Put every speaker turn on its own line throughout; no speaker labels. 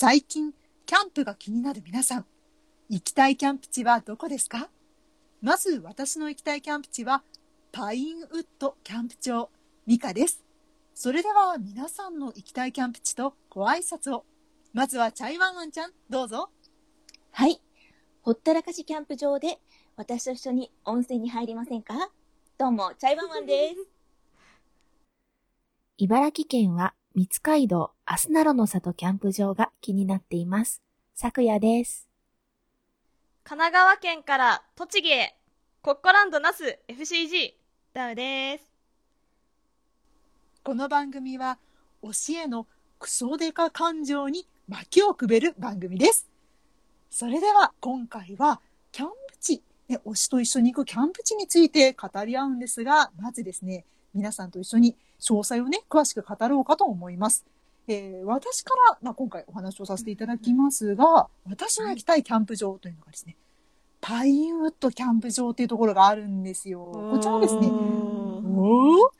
最近、キャンプが気になる皆さん、行きたいキャンプ地はどこですか？まず私の行きたいキャンプ地は、パインウッドキャンプ場、ミカです。それでは皆さんの行きたいキャンプ地とご挨拶を。まずはチャイワンワンちゃん、どうぞ。
はい。ほったらかしキャンプ場で私と一緒に温泉に入りませんか？どうも、チャイワンワンです。
茨城県は水海道あすなろの里キャンプ場が気になっています。昨夜です。
神奈川県から栃木へ、コッコランドナス FCG、ダウです。
この番組は推しへのクソデカ感情に薪をくべる番組です。それでは今回はキャンプ地、ね、推しと一緒に行くキャンプ地について語り合うんですが、まずですね、皆さんと一緒に詳細をね、詳しく語ろうかと思います。えー私から、まあ、今回お話をさせていただきますが、私の行きたいキャンプ場というのがですね、パインウッドキャンプ場っていうところがあるんですよ。こちらはですね、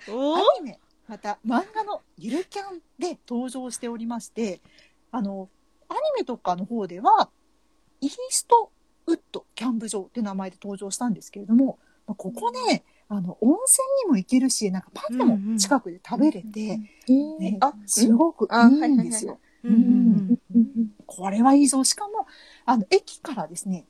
アニメ、また漫画のゆるキャンで登場しておりまして、あの、アニメとかの方では、イーストウッドキャンプ場っていう名前で登場したんですけれども、まあここね、あの、温泉にも行けるし、なんかパンでも近くで食べれて、ね、
あ、
すごくいいんですよ。これはいいぞ。しかも、あの、駅からですね、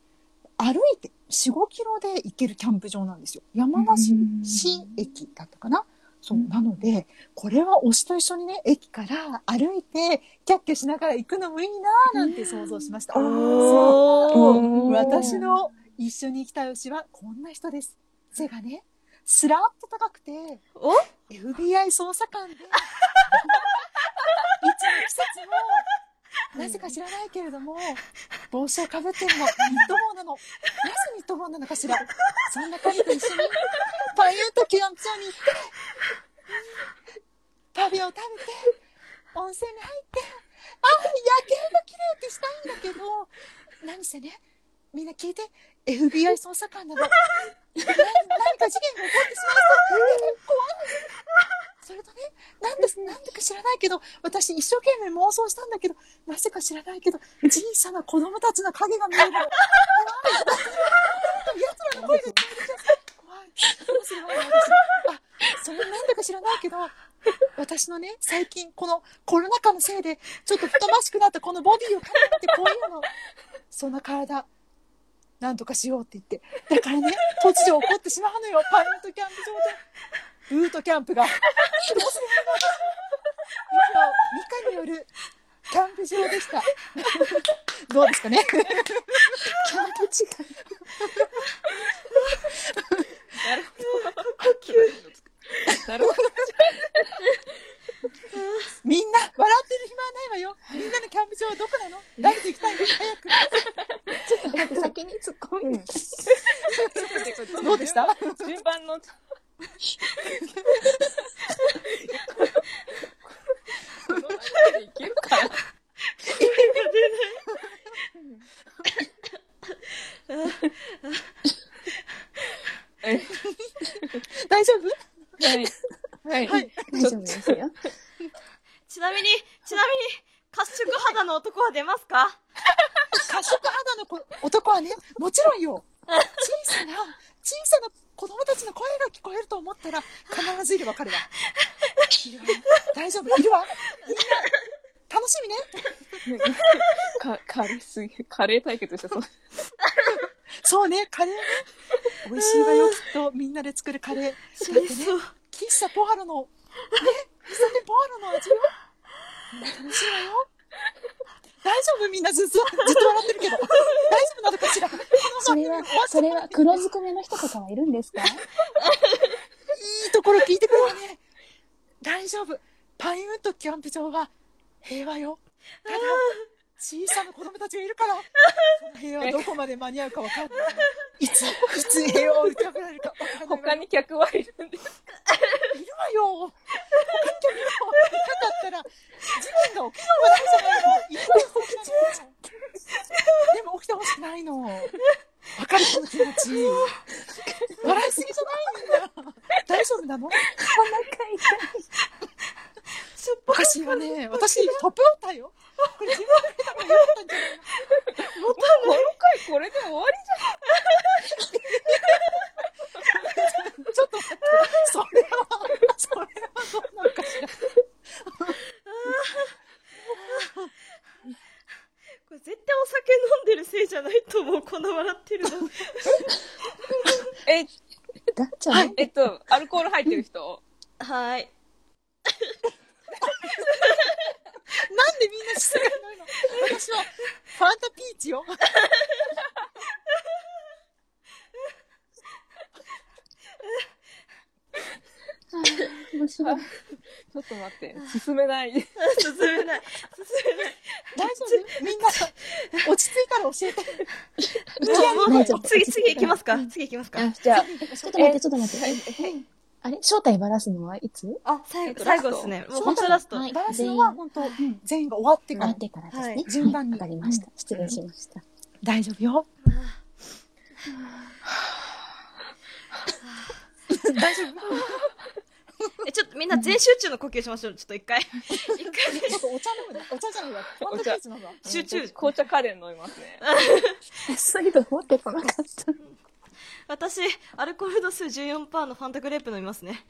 歩いて4、5キロで行けるキャンプ場なんですよ。山梨市駅だったかな。そう。なので、これは推しと一緒にね、駅から歩いて、キャッキャしながら行くのもいいなぁなんて想像しました。そう私の一緒に行きたい推しはこんな人です。背がね、スラッと高くて、
お
？FBI 捜査官で、いつの季節も、なぜか知らないけれども、帽子をかぶってるの、ニット帽なの。なぜニット帽なのかしら。そんな彼と一緒に、パインとキャンプ場に行って、パフェを食べて、温泉に入って、あ、夜景が綺麗ってしたいんだけど、何せね、みんな聞いて、FBI 捜査官なの。な何か事件が起こってしまいそう。怖い。それとね、なんです、なんでか知らないけど、私一生懸命妄想したんだけど、なぜか知らないけど、小さな子供たちの影が見えるの。怖い。奴らの声が聞こえてきた。怖い。どうすればいいの私。あ、それなんだか知らないけど、私のね、最近このコロナ禍のせいで、ちょっと太ましくなったこのボディを考えてこういうの。そんな体、なんとかしようって言って。だからね、突如起こってしまうのよ。パイントキャンプ場で。ブートキャンプが。どうすればいいの以上、ミカによるキャンプ場でした。どうですかね キャンプ地が。
なる
なるほど。
みんな、笑ってる暇はないわよ。みんなのキャンプ場はどこなの誰と行きたいの早く。
だって先に突っ込む。
どうでした
順番の、
この中でいけるかな
大丈夫？
はい。はい。
はい
大丈夫ですよ。
ちなみに、ちなみに、褐色肌の男は出ますか？
褐色肌の子男はね、もちろんよ。小さな、小さな子供たちの声が聞こえると思ったら、必ずいるわ、彼は。いるわ大丈夫？いるわみんな、楽しみね。
か、カレーすぎ、カレー対決したそう。
そうね、カレーね。美味しいわよ、きっと。みんなで作るカレー。だってね、喫茶ポハロの、ね、喫茶店ポハロの味よ。楽しいわよ。大丈夫？みんなずっと、ずっと笑ってるけど。大丈夫なのかしら？
それは、それは黒ずくめの人とかはいるんですか？
いいところ聞いてくるわね。大丈夫。パインウッドキャンプ場は平和よ。ただ、小さな子供たちがいるから、その平和はどこまで間に合うかわかんない。いつ、いつ平和を歌られるかわかんない。
他に客はいるんです
いるわよ。他に客がいなかったら、事件が起きるわけじゃないの。いるわよ起きてないでも起きてほしくないの。わかるこの気持ち。笑いすぎじゃないみんな。大丈夫なの？
お腹痛い。
おかしいわね。私、トップバッターよ。これ自分からたんじゃ持たない。この回こ
れ
で終わりじゃん。
ちょっと待って、それは、それはどうなんかしら。
これ絶対お酒飲んでるせいじゃないと思う、この笑ってるの。
え、
だっちゃ、
えっと、アルコール入ってる人
はい。
でみんな失礼なの？私はファンタピーチよ。
面白い。
ちょっと待って、進めない。
進めない。進めない。
大丈夫？みんな、落ち着いたら教えて。
もう、次、次行きますか？次行きますか？
あじゃあ、
ちょっと待って、ちょっと待って。あれ？正体ばらすのはいつ？
あ、最後、
えっと
最後ですね。もう本当ラスト。
はい
バラすのは本当、うん全員が終わってから
終わってからですね。
はい
順番に
わかりました。失礼しました。
大丈夫よ。大丈夫
え、ちょっとみんな全集中の呼吸しましょう。ちょっと一回。一回
ちょっとお茶飲むね。お茶じゃないわ。
集中。
紅茶カレー飲みますね。
水分持ってこなかった。
私、アルコール度数14%のファンタグレープ飲みますね。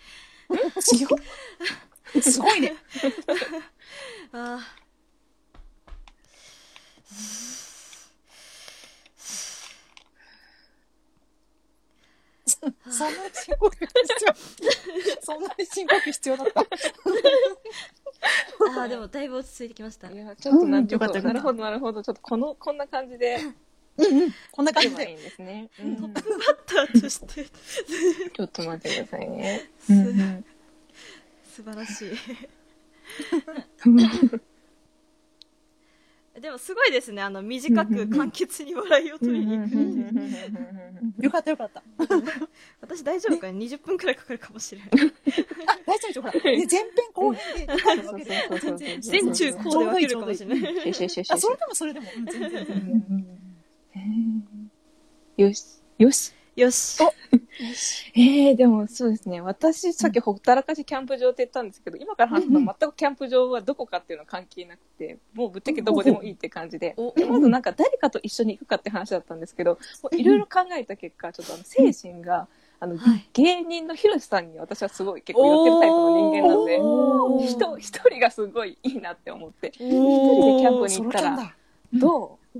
すごいね。
あ
そんな深呼吸必要？そんなに深呼吸必要だった？
ーあー、でもだいぶ落ち着いてきました。
いや、ちょっとなん
よかった
なるほど、なるほど。ちょっとこの、こんな感じで、
こんな感じで。
いいですね。うん
バッターとして、
ちょっと待ってくださいね。
す
うん
素晴らしい。でもすごいですね。あの、短く簡潔に笑いを取りに行く。
よかったよかった。
私大丈夫かな ?20 分くらいかかるかもしれない。
あ、大丈夫ほら。ね前編後編で。全然。
全中高で分けるかもしれない。
あ、それでもそれでも。うん全然全然。
よし。よし。
よし。
えー、でもそうですね。私、さっきほったらかしキャンプ場って言ったんですけど、今から話すのは全くキャンプ場はどこかっていうのは関係なくて、もうぶっちゃけどこでもいいって感じで。
お
でまずなんか誰かと一緒に行くかって話だったんですけど、いろいろ考えた結果、ちょっとあの精神が、あの、
はい
芸人のヒロシさんに私はすごい結構寄ってるタイプの人間なので、人、一人がすごいいいなって思って、
お
一人でキャンプに
ソ
行ったら。どう？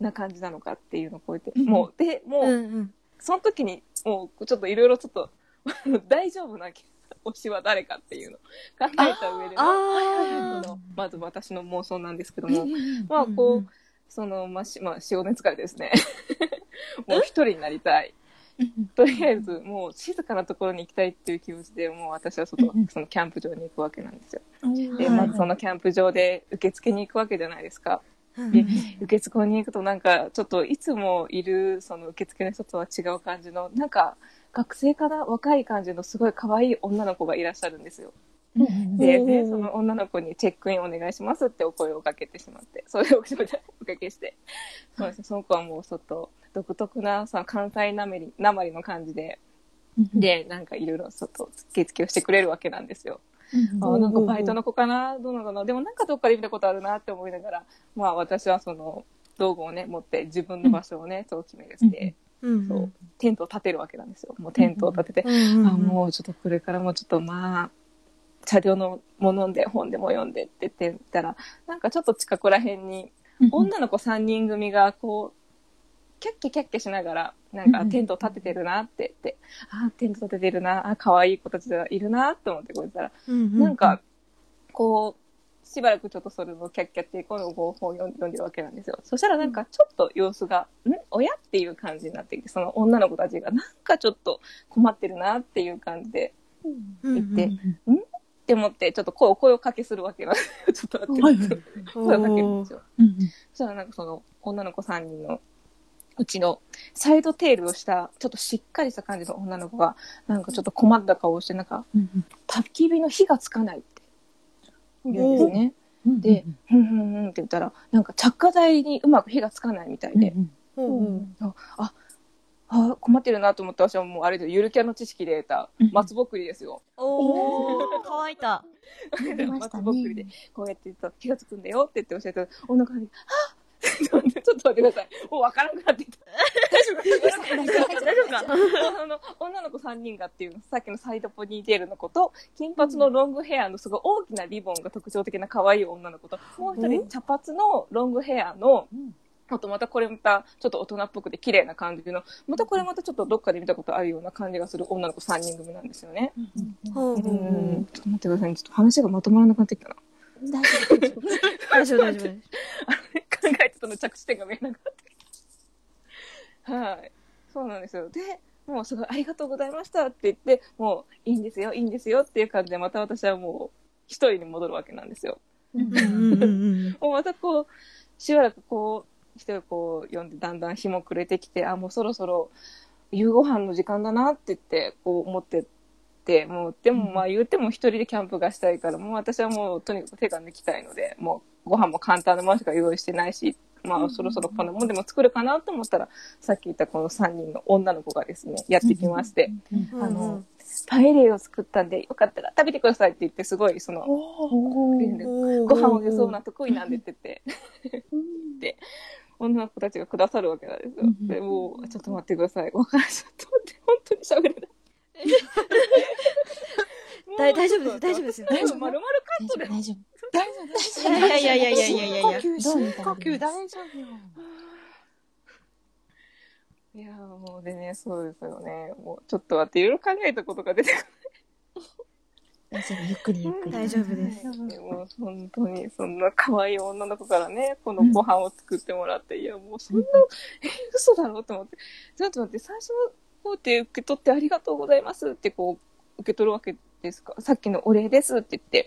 な感じなのかっていうのをこうやって、もう、で、もう、
うんうん。
その時に、もう、ちょっといろいろちょっと、大丈夫な推しは誰かっていうのを考えた上での、まず私の妄想なんですけども、まあ、こう、その、まあ、し、まあ、塩熱疲れですね。もう一人になりたい。とりあえず、もう静かなところに行きたいっていう気持ちで、もう私は外、そのキャンプ場に行くわけなんですよ。で、
はい
まずそのキャンプ場で受付に行くわけじゃないですか。
うん。
で、受付に行くとなんか、ちょっといつもいる、その受付の人とは違う感じの、なんか、学生かな若い感じのすごい可愛い女の子がいらっしゃるんですよ。で、ね、その女の子にチェックインお願いしますってお声をかけてしまって、それをおかけして、そうですね、その子はもうちょっと独特なさ関西なめり、なまりの感じで、で、なんかいろいろちょっと受付をしてくれるわけなんですよ。あなんかバイトの子かな？どうなのかな？でもなんかどっかで見たことあるなって思いながら、まあ私はその道具をね、持って自分の場所をね、そう決めてそう、テントを立てるわけなんですよ。もうテントを立てて、
うん
あ、もうちょっとこれからもちょっとまあ、車両のも飲んで本でも読んでって言ってたら、なんかちょっと近くら辺に、女の子3人組がこう、キャッキャキャッキャしながら、なんかテント立ててるなって言って、あーテント立ててるな、あー可愛い子たちがいるなって思ってこう言ったら、なんか、こう、しばらくちょっとそれをキャッキャって、この本を読んでるわけなんですよ。そしたらなんかちょっと様子が、ん親っていう感じになってきて、その女の子たちがなんかちょっと困ってるなっていう感じで言って、んって思って、ちょっと声を声をかけするわけなんですよ。ちょっと待って、声をかけるんですよ。そしたらなんかその女の子3人のうちのサイドテールをしたちょっとしっかりした感じの女の子がなんかちょっと困った顔をしてなんか焚き火の火がつかないって言うんですね。で、ふんふんふんって言ったらなんか着火剤にうまく火がつかないみたいで、あああ困ってるなと思って私はもうあれでゆるキャンの知識で得た松ぼっくりですよ。
おー、乾いた。
松ぼっくりでこうやって言ったら火がつくんだよって言って教えて女の子に「あっ!」ちょっと待って、ください。もうわからなくなってきた。大丈夫？
大丈夫？か？
あの、女の子3人がっていうの、さっきのサイドポニーテールの子と、金髪のロングヘアのすごい大きなリボンが特徴的な可愛い女の子と、もう一人茶髪のロングヘアの、あとまたこれまたちょっと大人っぽくて綺麗な感じの、またこれまたちょっとどっかで見たことあるような感じがする女の子3人組なんですよね。
ほう。
ん。ちょっと待ってくださいね。ちょっと話がまとまらなくなってきたな。
大丈夫、大丈夫。
大丈夫、大丈夫。
の着地点が見えなかった。はい。そうなんですよ。で、もうすごいありがとうございましたって言って、もういいんですよ、いいんですよっていう感じで、また私はもう一人に戻るわけなんですよ。もう またこう、しばらくこう、一人こう読んで、だんだん日も暮れてきて、あ、もうそろそろ夕ご飯の時間だなって言って、こう思ってて、もう、でもまあ言っても一人でキャンプがしたいから、もう私はもうとにかく手が抜きたいので、もうご飯も簡単なものしか用意してないし、まあそろそろこんなもんでも作るかなと思ったら、さっき言ったこの3人の女の子がですね、やってきまして、
うん。
あの、パエリエを作ったんで、よかったら食べてくださいって言って、すごいその、ご飯をよそうな得意なんでって言って、で、女の子たちがくださるわけなんですよ。
うん
で、もう、ちょっと待ってください。わからん、ちょっと待って、本当に喋れない。
大大丈夫です大丈夫ですよ
大丈夫。丸々カットで。
大丈夫。
大丈夫大丈夫
いやいやいやいやいやいやいや
深呼吸大丈夫よ
いやーもうでね、そうですよね。もう、ちょっと待って、いろいろ考えたことが出てく
大丈夫。ゆっくりゆっくり。
大丈夫です。
る。もう、本当に、そんな可愛い女の子からね、このご飯を作ってもらって、いや、もうそんな、え、嘘だろと思って。ちょっと待って、最初の方って受け取ってありがとうございますってこう、受け取るわけですか？さっきのお礼ですって言って、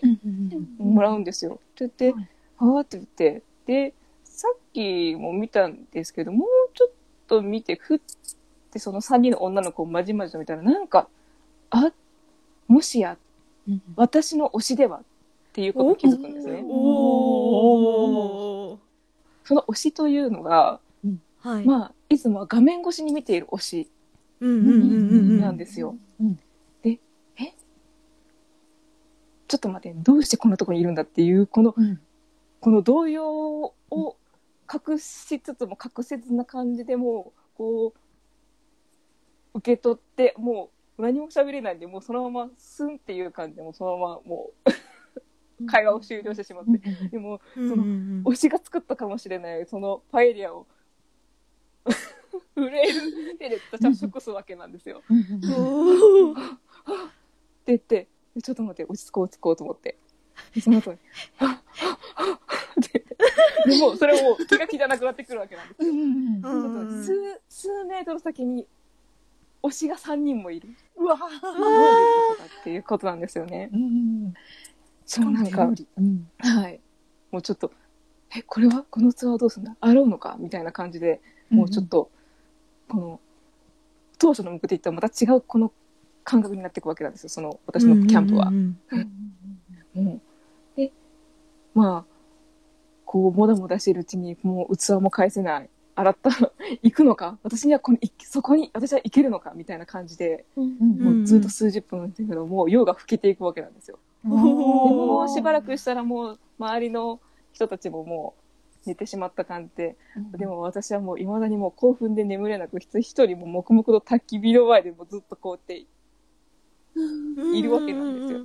もらうんですよ。って言って、
はい
あーって言って、で、さっきも見たんですけど、もうちょっと見て、ふってその3人の女の子をまじまじと見たら、なんか、あ、もしや、私の推しではっていうことに気づくんですね。その推しというのが、
はい。
まあ、いつもは画面越しに見ている推し
うんうんうんうんうん。
なんですよ。
うん
で、えちょっと待って、どうしてこんなとこにいるんだっていう、この、
うん。
この動揺を隠しつつも隠せずな感じでもう、こう、受け取って、もう何も喋れないんで、もうそのままスンっていう感じで、もうそのままもう、会話を終了してしまって、でも、
うんうん。うん
推しが作ったかもしれない、そのパエリアを、震える手で着色するわけなんですよ。って言って、ちょっと待って、落ち着こう落ち着こうと思って。でその後に、はっはっはっってでもうそれもう気が気じゃなくなってくるわけなんですよ。
うん
ちょっと数、数メートル先に推しが3人もいる。
うわ
どういうことかっていうことなんですよね。
うん
そうなんか、
うん
はい。もうちょっと、え、これはこのツアーどうすんだ？あろうのか？みたいな感じで、もうちょっと、この、当初の目的とはまた違うこの感覚になっていくわけなんですよ、その私のキャンプは。で、まあ、こう、もだもだしてるうちに、もう器も返せない。洗ったら、行くのか？私にはこの、いそこに、私は行けるのか？みたいな感じで、もうずっと数十分だけど、もう夜が更けていくわけなんですよ。
うん
でもうしばらくしたらもう、周りの人たちももう、寝てしまった感じで、でも私はもう未だにもう興奮で眠れなく、一人も黙々と焚き火の前でもずっとこうやって いるわけなんですよ。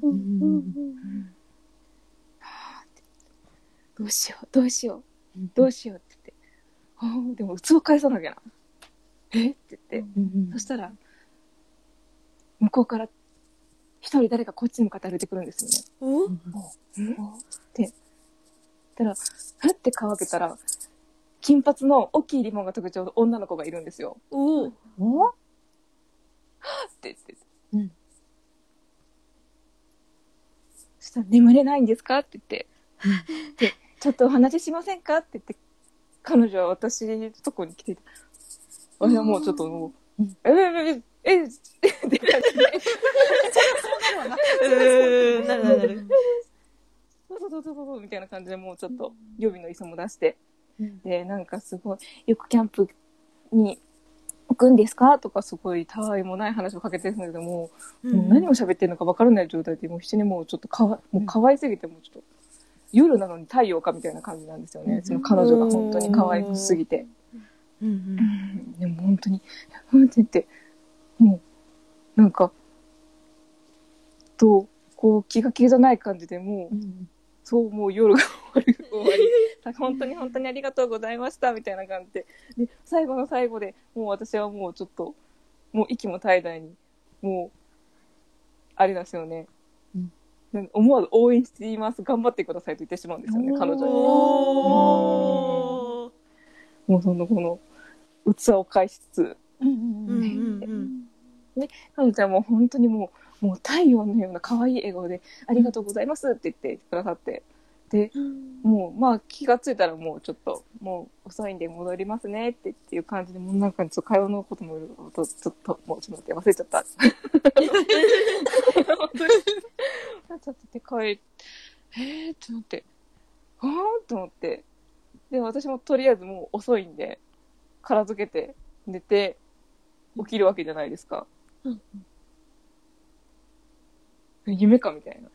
どうしよう、どうしよう、どうしようって言って、あーでも器返さなきゃな。え？って言って、そしたら、向こうから一人誰かこっちに向かって歩いてくるんですよね。
お？
って、たら、ふって顔開けたら、金髪の大きいリボンが特徴の女の子がいるんですよ。
お。ー
お
って言って。
うん
そしたら、眠れないんですか？って言って、で、ちょっとお話ししませんか？って言って、彼女は私のとこに来てて、私はもうちょっともう、え、え、え、え、え、って感じで、
うーんなるなるなる。
そうそうそうそうみたいな感じでもうちょっと予備の椅子も出して、
うん
で、なんかすごい、よくキャンプに行くんですか？とかすごいたわいもない話をかけてるんだけども、もう何を喋ってるのか分からない状態で、もう一緒にもうちょっとかわ、もう可愛すぎてもうちょっと、夜なのに太陽かみたいな感じなんですよね。その彼女が本当に可愛くすぎて。
うん。
うん。でも本当に、うんって言って、もう、なんか、と、こう気が気じゃない感じでもう、そう、もう夜が終わり、終わり、本当に本当にありがとうございました、みたいな感じで、で、最後の最後で、もう私はもうちょっと、もう息も怠惰に、もう、あれなんですよね。
うん。
思わず応援しています、頑張ってくださいと言ってしまうんですよね、彼女に。もうその、この、器を返しつつ、
うん
うんうん。うん
彼女はもう本当にもう、もう太陽のような可愛い笑顔で、ありがとうございますって言ってくださって、で、もう、まあ気がついたらもうちょっと、もう遅いんで戻りますねってっていう感じで、もうなんかちょっと会話のこともちょっと、もう ちょっと待って、忘れちゃった。本当に。ちゃってて帰り、えーってなって、あーと思って、で、私もとりあえずもう遅いんで、片付けて、寝て、起きるわけじゃないですか。夢かみたいな。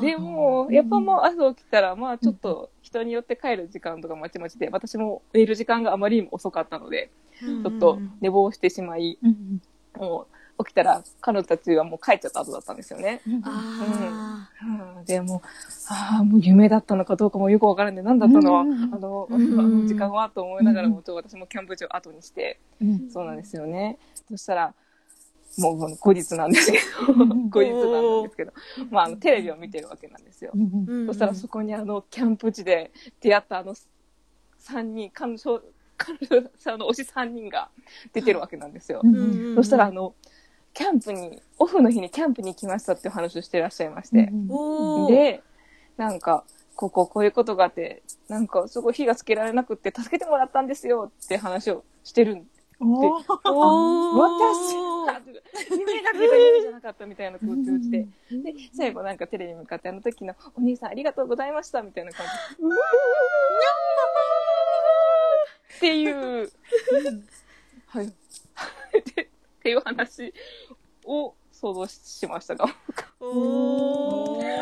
でも、やっぱもう朝起きたら、まあちょっと人によって帰る時間とかまちまちで、私も寝る時間があまりにも遅かったので、
うん。
ちょっと寝坊してしまい、
うん。
もう起きたら彼女たちはもう帰っちゃった後だったんですよね。
うん。
でもう、ああ、もう夢だったのかどうかもよくわからんで、何だったの？は、あ
うん。
の、あ
うん。
の 時間は？と思いながらも、ちょっと私もキャンプ場後にして、
うん。
そうなんですよね。そしたら、もう後日なんですけど、
うん
後日なんですけど、まああのテレビを見てるわけなんですよ。そしたらそこにあの、キャンプ地で出会ったあの、三人、彼女、彼女さんの推し三人が出てるわけなんですよ。そしたらあの、キャンプに、オフの日にキャンプに行きましたっていう話をしてらっしゃいまして。で、なんか、こここういうことがあって、なんかすごい火がつけられなくって助けてもらったんですよって話をしてるん
おー
おー
私、夢だけど夢じゃなかったみたいな空中して。で、最後なんかテレビに向かってあの時のお兄さんありがとうございましたみたいな感じ。っていう、はい。でっていう話を想像しましたが、
お
夢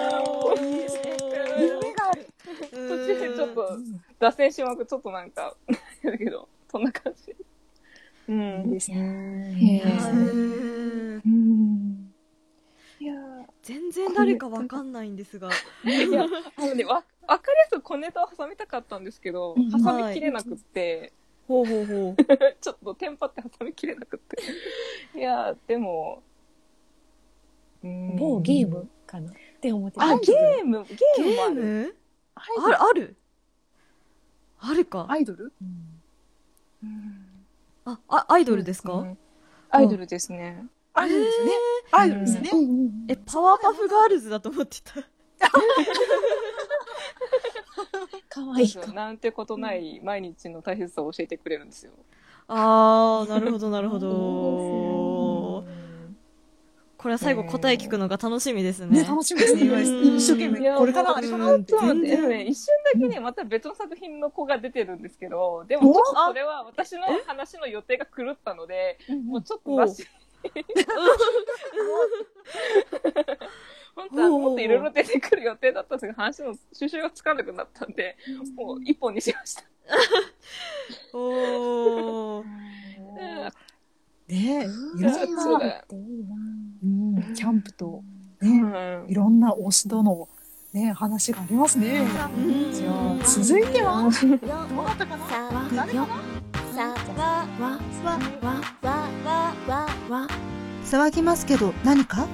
がある
途中でちょっと脱線しまくちょっとなんか、だけど、そんな感じ。うん。
ですね。
へー。
うん
うん。いやー。
全然誰かわかんないんですが。
いや、あのね、わ、わかりやすく小ネタを挟みたかったんですけど、
うん。
挟みきれなくって、
ほうほうほう。
ちょっとテンパって挟みきれなくって。いや、でも、うん。
某ゲームかな？って思って
あ、ゲーム、ゲー。ムある、
ある？あるか。
アイドル？
うん
あ、あ、アイドルですか？
うんアイドルですね。
アイドルですね。アイドルですね。
え、パワーパフガールズだと思ってた。
か。わいい
なんてことない毎日の大切さを教えてくれるんですよ。
あー、なるほど、なるほど。これは最後答え聞くのが楽しみですね。
ね楽しみですね。今
うん。
一生懸命。これかなあれかなって
ちょっと待って、
全然
でもね、一瞬だけね、また別の作品の子が出てるんですけど、でもちょっとそれは私の話の予定が狂ったので、もうちょっと出し。本当はもっといろいろ出てくる予定だったんですけど、話の収集がつかなくなったんで、もう一本にしました。
おー。
ねいろん
そう
なキャンプとね、いろんな推しとのね話がありますね。じゃあ続いては、騒ぎますけど何か？